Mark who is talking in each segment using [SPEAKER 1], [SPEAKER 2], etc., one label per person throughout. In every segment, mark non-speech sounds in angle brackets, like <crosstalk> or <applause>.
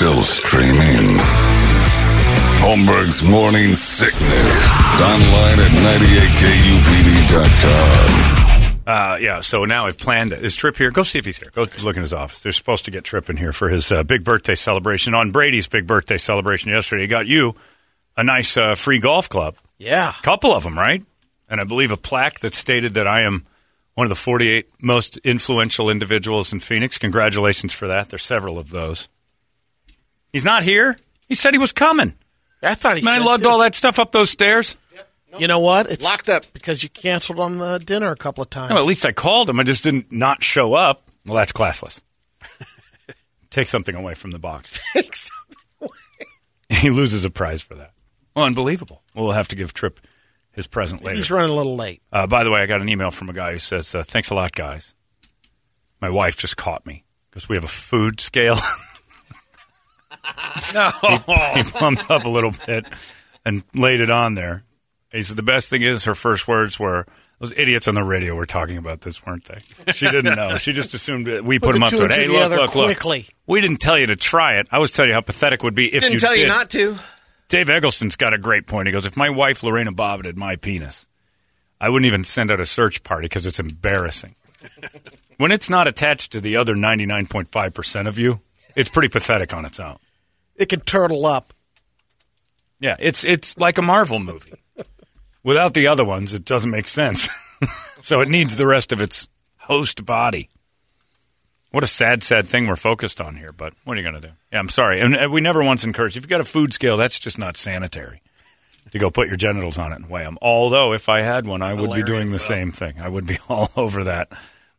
[SPEAKER 1] still streaming. Holmberg's Morning Sickness. Online at 98kupd.com.
[SPEAKER 2] Uh, yeah, so now I've planned his Trip here? Go see if he's here. Go look in his office. They're supposed to get Trip in here for his uh, big birthday celebration. On Brady's big birthday celebration yesterday, he got you a nice uh, free golf club.
[SPEAKER 3] Yeah.
[SPEAKER 2] couple of them, right? And I believe a plaque that stated that I am one of the 48 most influential individuals in Phoenix. Congratulations for that. There's several of those. He's not here. He said he was coming.
[SPEAKER 3] I thought he
[SPEAKER 2] Man, I lugged
[SPEAKER 3] too.
[SPEAKER 2] all that stuff up those stairs.
[SPEAKER 3] You know what? It's
[SPEAKER 4] Locked up.
[SPEAKER 3] because you canceled on the dinner a couple of times.
[SPEAKER 2] No, at least I called him. I just didn't not show up. Well, that's classless. <laughs> Take something away from the box. <laughs> he loses a prize for that. Well, unbelievable. We'll have to give Trip his present later.
[SPEAKER 3] He's running a little late.
[SPEAKER 2] Uh, by the way, I got an email from a guy who says, uh, "Thanks a lot, guys." My wife just caught me because we have a food scale. <laughs> <laughs> he pumped up a little bit and laid it on there. He said the best thing is her first words were, "Those idiots on the radio were talking about this, weren't they?" She didn't know. She just assumed that we put,
[SPEAKER 3] Put
[SPEAKER 2] them up to it. Hey,
[SPEAKER 3] two
[SPEAKER 2] look,
[SPEAKER 3] together
[SPEAKER 2] look, look. We didn't tell you to try it. I was telling you how pathetic it would be if
[SPEAKER 4] Didn't
[SPEAKER 2] you
[SPEAKER 4] tell
[SPEAKER 2] did.
[SPEAKER 4] you not to.
[SPEAKER 2] Dave Eggleston's got a great point. He goes, if my wife Lorena Bobbitt had my penis, I wouldn't even send out a search party because it's embarrassing. when it's not attached to the other 99.5% of you, it's pretty pathetic on its own.
[SPEAKER 3] It can turtle up.
[SPEAKER 2] Yeah, it's it's like a Marvel movie. Without the other ones, it doesn't make sense. <laughs> so it needs the rest of its host body. What a sad, sad thing we're focused on here. But what are you going to do? Yeah, I'm sorry. And we never once encouraged. If you've got a food scale, that's just not sanitary to go put your genitals on it and weigh them. Although, if I had one, I would be doing the
[SPEAKER 4] though.
[SPEAKER 2] same thing. I would be <laughs> all over that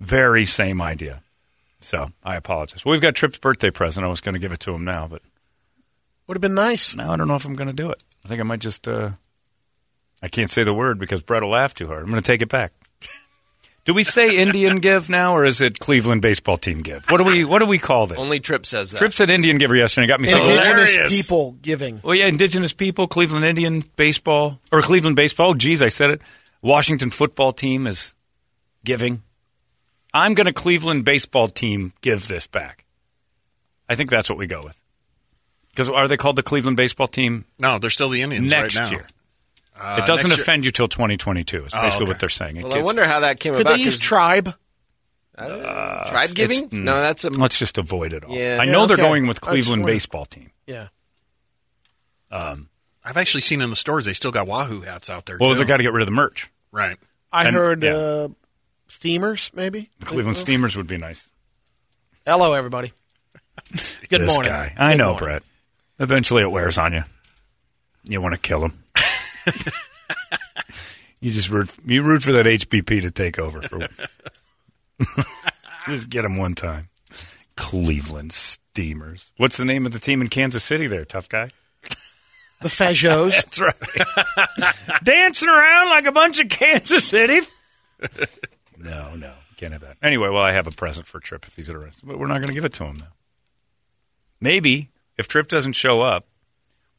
[SPEAKER 2] very same idea. So I apologize. Well, we've got Trip's birthday present. I was going to give it to him now, but
[SPEAKER 3] Would have been nice.
[SPEAKER 2] now I don't know if I'm going to do it. I think I might just. Uh, I can't say the word because Brett will laugh too hard. I'm going to take it back. <laughs> do we say Indian give now, or is it Cleveland baseball team give? What do we What do we call this?
[SPEAKER 4] Only Trip says that.
[SPEAKER 2] Trip said Indian giver yesterday. Got me thinking.
[SPEAKER 3] Indigenous
[SPEAKER 4] hilarious.
[SPEAKER 3] people giving.
[SPEAKER 2] Well, yeah, indigenous people, Cleveland Indian baseball or Cleveland baseball. Oh, geez, I said it. Washington football team is giving. I'm going to Cleveland baseball team give this back. I think that's what we go with. Because are they called the Cleveland baseball team
[SPEAKER 5] No, they're still the Indians
[SPEAKER 2] next
[SPEAKER 5] right now.
[SPEAKER 2] year?
[SPEAKER 5] Uh,
[SPEAKER 2] it doesn't
[SPEAKER 5] next year-
[SPEAKER 2] offend you till 2022. Is
[SPEAKER 5] Oh,
[SPEAKER 2] basically
[SPEAKER 5] okay.
[SPEAKER 2] what they're saying. It
[SPEAKER 4] well, I wonder how that came
[SPEAKER 3] Could
[SPEAKER 4] about.
[SPEAKER 3] Could they use tribe?
[SPEAKER 4] uh, tribe giving?
[SPEAKER 2] mm.
[SPEAKER 4] no, that's a.
[SPEAKER 2] Let's just avoid it all.
[SPEAKER 4] Yeah.
[SPEAKER 2] I
[SPEAKER 3] Yeah,
[SPEAKER 2] know they're going with Cleveland baseball team.
[SPEAKER 3] Yeah.
[SPEAKER 5] Um, I've actually seen in the stores they still got Wahoo hats out there.
[SPEAKER 2] Well,
[SPEAKER 5] too.
[SPEAKER 2] they got to get rid of the merch.
[SPEAKER 5] right.
[SPEAKER 3] I
[SPEAKER 2] And-
[SPEAKER 3] heard
[SPEAKER 2] yeah.
[SPEAKER 3] uh, steamers, maybe.
[SPEAKER 2] The Cleveland Steamers would be nice.
[SPEAKER 3] Hello, everybody. <laughs> Good
[SPEAKER 2] this
[SPEAKER 3] morning.
[SPEAKER 2] guy. I
[SPEAKER 3] Good
[SPEAKER 2] know,
[SPEAKER 3] morning.
[SPEAKER 2] Brett. Eventually, it wears on you. You want to kill him. <laughs> you just root. You root for that HBP to take over. For <laughs> just get him one time. Cleveland Steamers. What's the name of the team in Kansas City? There, tough guy.
[SPEAKER 3] The Fajos. <laughs>
[SPEAKER 2] That's right. Dancing around like a bunch of Kansas City. no, no, can't have that. Anyway, well, I have a present for Trip if he's interested, but we're not going to give it to him though. Maybe if Trip doesn't show up,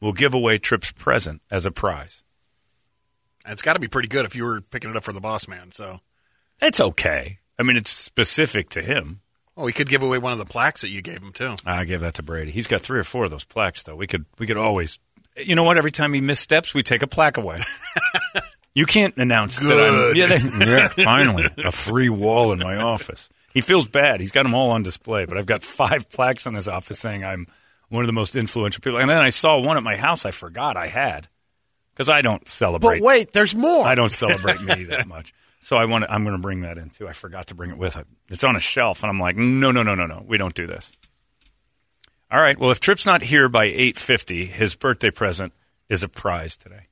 [SPEAKER 2] we'll give away Trip's present as a prize.
[SPEAKER 5] It's got to be pretty good if you were picking it up for the boss man. So,
[SPEAKER 2] It's okay. I mean, it's specific to him.
[SPEAKER 5] oh, we could give away one of the plaques that you gave him too.
[SPEAKER 2] I gave that to Brady. He's got three or four of those plaques, though. We could, we could always, you know what? Every time he missteps, we take a plaque away. <laughs> you can't announce that I'm. Yeah, they- <laughs> yeah, finally, a free wall in my office. He feels bad. He's got them all on display, but I've got five plaques in his office saying I'm one of the most influential people. And then I saw one at my house I forgot I had because I don't celebrate.
[SPEAKER 3] But
[SPEAKER 2] celebrate.
[SPEAKER 3] wait, there's more.
[SPEAKER 2] I don't celebrate me that <laughs> much. So I want. To, I'm going to bring that in too. I forgot to bring it with it. It's on a shelf, and I'm like, no, no, no, no, no. We don't do this. All right. Well, if Trip's not here by 8:50, his birthday present is a prize today.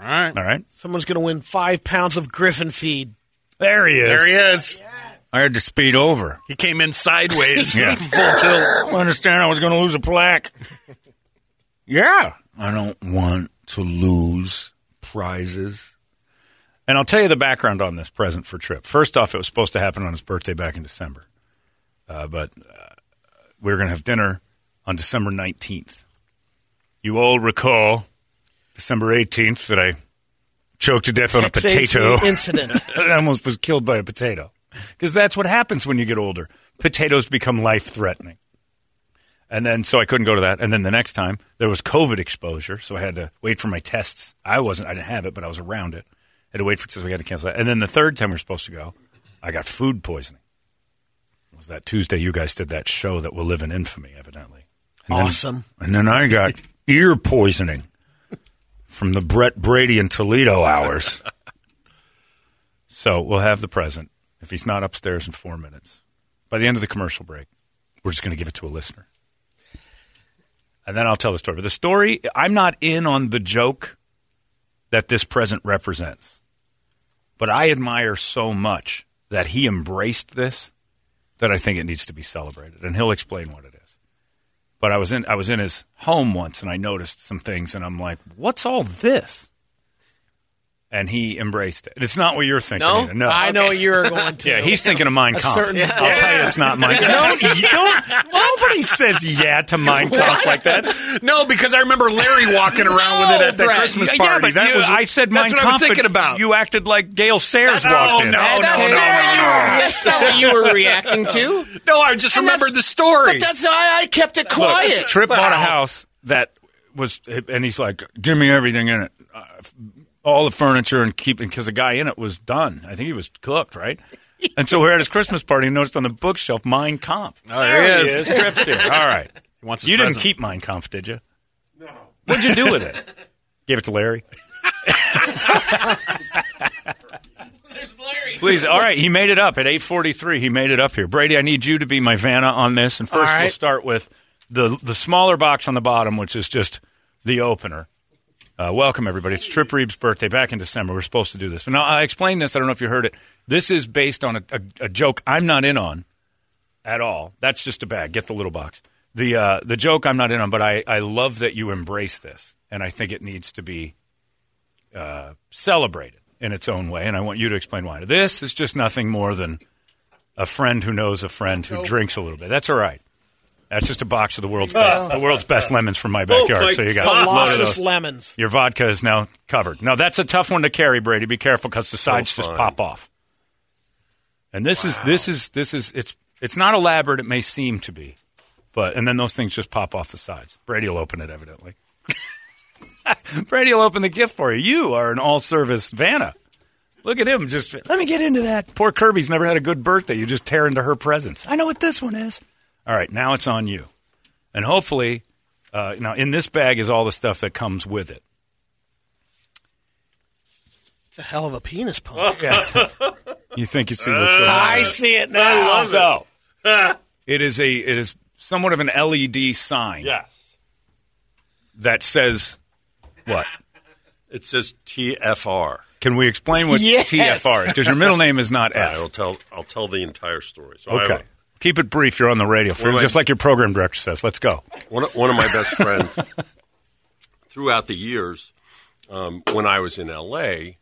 [SPEAKER 5] All right.
[SPEAKER 2] All right.
[SPEAKER 3] Someone's going to win five pounds of Griffin feed.
[SPEAKER 2] There he is.
[SPEAKER 5] There he is.
[SPEAKER 2] I had to speed over.
[SPEAKER 5] He came in sideways. <laughs>
[SPEAKER 2] Yeah.
[SPEAKER 5] Full tilt.
[SPEAKER 2] I understand I was going to lose a plaque. yeah. I don't want to lose prizes. And I'll tell you the background on this present for Trip. First off, it was supposed to happen on his birthday back in December. Uh, but uh, we were going to have dinner on December 19th. You all recall December 18th that I choked to death on a potato.
[SPEAKER 3] Incident. <laughs>
[SPEAKER 2] I almost was killed by a potato. <laughs> Because that's what happens when you get older. Potatoes become life threatening. And then, so I couldn't go to that. And then the next time, there was COVID exposure, so I had to wait for my tests. I wasn't, I didn't have it, but I was around it. I had to wait for so we had to cancel that. And then the third time we were supposed to go, I got food poisoning. It was that Tuesday you guys did that show that will live in infamy, evidently. And then-
[SPEAKER 3] Awesome.
[SPEAKER 2] and then I got ear poisoning from the Brett Brady and Toledo hours. <laughs> so we'll have the present if he's not upstairs in four minutes. By the end of the commercial break, we're just going to give it to a listener. And then I'll tell the story. But the story, I'm not in on the joke that this present represents. But I admire so much that he embraced this that I think it needs to be celebrated. And he'll explain what it is but I was in I was in his home once and I noticed some things and I'm like, "What's all this?" And he embraced it. It's not what you're thinking.
[SPEAKER 4] No?
[SPEAKER 2] either. no.
[SPEAKER 3] I know you're going <laughs> to.
[SPEAKER 2] Yeah, he's thinking of Mein Kampf.
[SPEAKER 3] certain-
[SPEAKER 2] I'll tell you, it's not Mein Kampf. <laughs> Don't, you don't, nobody says yeah to Mein Kampf like that. <laughs>
[SPEAKER 5] No, because I remember Larry walking around with it at that
[SPEAKER 3] Brett.
[SPEAKER 5] Christmas
[SPEAKER 2] Yeah,
[SPEAKER 5] party.
[SPEAKER 2] but
[SPEAKER 5] that
[SPEAKER 2] you-
[SPEAKER 5] was
[SPEAKER 2] I said
[SPEAKER 5] that's
[SPEAKER 2] Mein
[SPEAKER 5] what I
[SPEAKER 2] Kampf.
[SPEAKER 5] thinking about.
[SPEAKER 2] You acted like Gail Sayers
[SPEAKER 5] Oh,
[SPEAKER 2] walked in.
[SPEAKER 5] no, no,
[SPEAKER 3] That's
[SPEAKER 5] no,
[SPEAKER 3] not
[SPEAKER 5] no,
[SPEAKER 3] what you
[SPEAKER 5] no.
[SPEAKER 3] were-
[SPEAKER 4] That's not what you were reacting to.
[SPEAKER 5] no, I just
[SPEAKER 3] And
[SPEAKER 5] remembered the story.
[SPEAKER 3] But that's why I kept it
[SPEAKER 2] Look,
[SPEAKER 3] quiet.
[SPEAKER 2] Trip bought a house that was, and he's like, "Give me everything in it, uh, all the furniture, and keep." Because the guy in it was done. I think he was cooked, right? <laughs> And so we're at his Christmas party and noticed on the bookshelf Mein Kampf.
[SPEAKER 5] Oh, there he is.
[SPEAKER 2] Trip's here. All right.
[SPEAKER 5] He wants his
[SPEAKER 2] You didn't keep Mein Kampf, did you? No. What'd you do with it? <laughs> Gave it to Larry. Please, all right. He made it up at eight forty-three. He made it up here. Brady, I need you to be my Vanna on this. And first,
[SPEAKER 3] All right.
[SPEAKER 2] we'll start with the the smaller box on the bottom, which is just the opener. Uh, welcome everybody. It's Trip Reeb's birthday back in December. We're supposed to do this, but now I explained this. I don't know if you heard it. This is based on a, a, a joke I'm not in on at all. That's just a bag. Get the little box. The uh, the joke I'm not in on, but I, I love that you embrace this, and I think it needs to be uh, celebrated in its own way. And I want you to explain why. This is just nothing more than a friend who knows a friend who drinks a little bit. That's all right. That's just a box of the world's <laughs> oh. best, the world's best lemons from my backyard.
[SPEAKER 5] my
[SPEAKER 2] so you got a load of
[SPEAKER 3] Colossus
[SPEAKER 2] those.
[SPEAKER 3] lemons.
[SPEAKER 2] Your vodka is now covered. Now that's a tough one to carry, Brady. Be careful because the sides just pop off. And this is this is this is it's it's not elaborate. It may seem to be, but and then those things just pop off the sides. Brady will open it evidently. <laughs> Brady will open the gift for you. You are an all-service Vanna. Look at him. Just let me get into that. Poor Kirby's never had a good birthday. You just tear into her presents. I know what this one is. All right, now it's on you, and hopefully, uh, now in this bag is all the stuff that comes with it.
[SPEAKER 3] It's a hell of a penis pump. <laughs>
[SPEAKER 2] Yeah. you think you see what's going on?
[SPEAKER 3] I see it now.
[SPEAKER 2] So, it is a it is somewhat of an LED sign
[SPEAKER 6] Yes.
[SPEAKER 2] that says what?
[SPEAKER 6] It says TFR.
[SPEAKER 2] Can we explain what
[SPEAKER 3] Yes.
[SPEAKER 2] TFR is? Because your middle name is not F.
[SPEAKER 6] I'll tell. I'll tell the entire story. So I-
[SPEAKER 2] Okay. Keep it brief. You're on the radio. For, just
[SPEAKER 6] I-
[SPEAKER 2] like your program director says. Let's go.
[SPEAKER 6] one, of- one of my best friends <laughs> throughout the years um, when I was in LA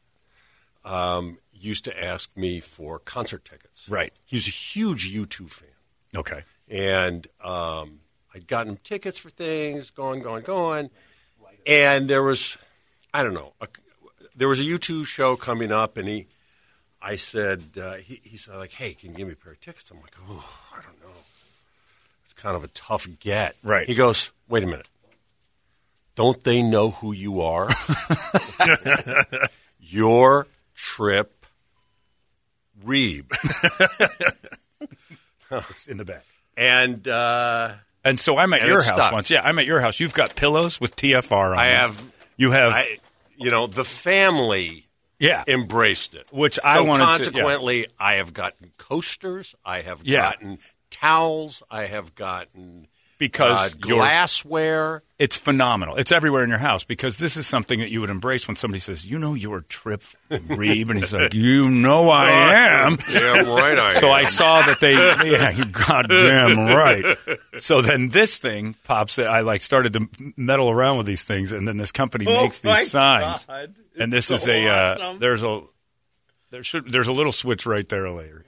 [SPEAKER 6] um, used to ask me for concert tickets.
[SPEAKER 2] Right.
[SPEAKER 6] He's a huge U2 fan.
[SPEAKER 2] Okay.
[SPEAKER 6] and um, I'd gotten tickets for things, gone, gone, gone. and there was, I don't know, a, there was a U two show coming up, and he, I said, uh, he, he said like, hey, can you give me a pair of tickets? I'm like, oh, I don't know, it's kind of a tough get.
[SPEAKER 2] Right.
[SPEAKER 6] He goes, wait a minute, don't they know who you are? <laughs> Your trip. Reeb. <laughs>
[SPEAKER 2] It's in the back.
[SPEAKER 6] And uh,
[SPEAKER 2] And so I'm at your house
[SPEAKER 6] stuck.
[SPEAKER 2] once. Yeah, I'm at your house. You've got pillows with TFR on.
[SPEAKER 6] I
[SPEAKER 2] them.
[SPEAKER 6] have
[SPEAKER 2] You have.
[SPEAKER 6] I, you know, the family
[SPEAKER 2] yeah.
[SPEAKER 6] embraced it.
[SPEAKER 2] Which I
[SPEAKER 6] so
[SPEAKER 2] wanted to- yeah.
[SPEAKER 6] consequently, I have gotten coasters. I have
[SPEAKER 2] Yeah.
[SPEAKER 6] gotten towels. I have gotten
[SPEAKER 2] Because
[SPEAKER 6] uh, glassware.
[SPEAKER 2] It's phenomenal. It's everywhere in your house because this is something that you would embrace when somebody says, "You know, you're Trip Reeb," and he's like, "You know, I am."
[SPEAKER 6] Damn right I
[SPEAKER 2] So
[SPEAKER 6] am.
[SPEAKER 2] I saw that they, yeah, you goddamn right. So then this thing pops. That I like started to meddle around with these things, and then this company makes these signs,
[SPEAKER 6] God.
[SPEAKER 2] and this is a uh, there's a there should there's a little switch right there later.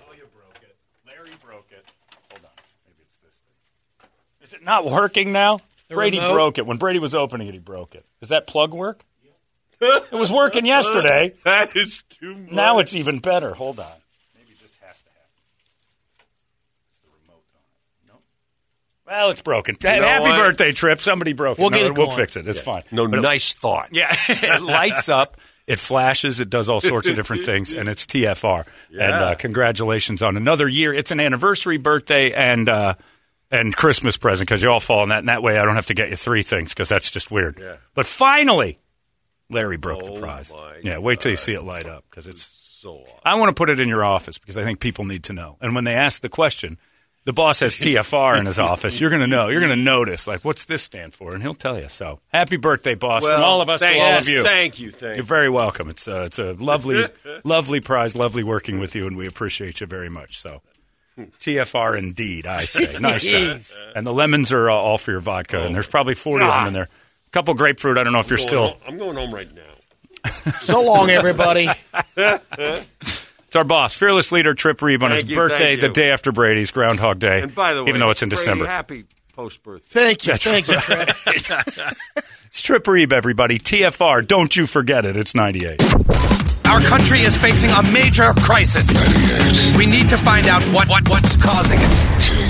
[SPEAKER 2] Oh, you broke it. Larry broke it. Hold on, maybe it's this thing. Is it not working now? Brady
[SPEAKER 3] remote?
[SPEAKER 2] broke it when Brady was opening it. He broke it. Does that plug work? it was working yesterday. <laughs>
[SPEAKER 6] That is too much.
[SPEAKER 2] Now it's even better. Hold on. Maybe this has to happen. It's the remote on it. No, Well, it's broken.
[SPEAKER 6] know
[SPEAKER 2] Happy
[SPEAKER 6] what?
[SPEAKER 2] birthday, Trip. Somebody broke it.
[SPEAKER 3] We'll
[SPEAKER 2] No,
[SPEAKER 3] get it
[SPEAKER 2] We'll
[SPEAKER 3] going.
[SPEAKER 2] fix it. It's fine.
[SPEAKER 6] No,
[SPEAKER 2] But it-
[SPEAKER 6] nice thought.
[SPEAKER 2] Yeah, <laughs> it lights up. It flashes. It does all sorts of different things, and it's TFR. And uh, congratulations on another year. It's an anniversary, birthday, and uh, and Christmas present because you all fall in that. And that way, I don't have to get you three things because that's just weird. But finally, Larry broke the
[SPEAKER 6] Oh,
[SPEAKER 2] prize.
[SPEAKER 6] my
[SPEAKER 2] Yeah, wait till you see it light up because it's.
[SPEAKER 6] So awesome.
[SPEAKER 2] I want to put it in your office because I think people need to know. And when they ask the question, the boss has TFR in his office. You're going to know. You're going to notice, like, what's this stand for? And he'll tell you. So, happy birthday, boss, from all of us
[SPEAKER 6] thank,
[SPEAKER 2] to all of you.
[SPEAKER 6] Thank you. Thank
[SPEAKER 2] You're very welcome. It's uh, it's a lovely, <laughs> lovely prize. Lovely working with you, and we appreciate you very much. So, TFR indeed, I say. <laughs> Nice job. And the lemons are uh, all for your vodka, and there's probably 40 of them in there. A couple grapefruit. I don't know if you're
[SPEAKER 6] Going
[SPEAKER 2] still.
[SPEAKER 6] home- I'm going home right now. <laughs>
[SPEAKER 3] So long, everybody. <laughs>
[SPEAKER 2] It's our boss, fearless leader Trip Reeb on
[SPEAKER 6] Thank
[SPEAKER 2] his
[SPEAKER 6] you,
[SPEAKER 2] birthday,
[SPEAKER 6] thank
[SPEAKER 2] the
[SPEAKER 6] you.
[SPEAKER 2] day after Brady's Groundhog Day.
[SPEAKER 6] And by the way,
[SPEAKER 2] even though it's in
[SPEAKER 6] Brady,
[SPEAKER 2] December,
[SPEAKER 6] happy post birthday.
[SPEAKER 3] Thank you.
[SPEAKER 2] That's
[SPEAKER 3] Thank you,
[SPEAKER 2] right.
[SPEAKER 3] Trip.
[SPEAKER 2] it's Trip Reeb, everybody. TFR. Don't you forget it. It's 98.
[SPEAKER 7] Our country is facing a major crisis. We need to find out what, what what's causing it.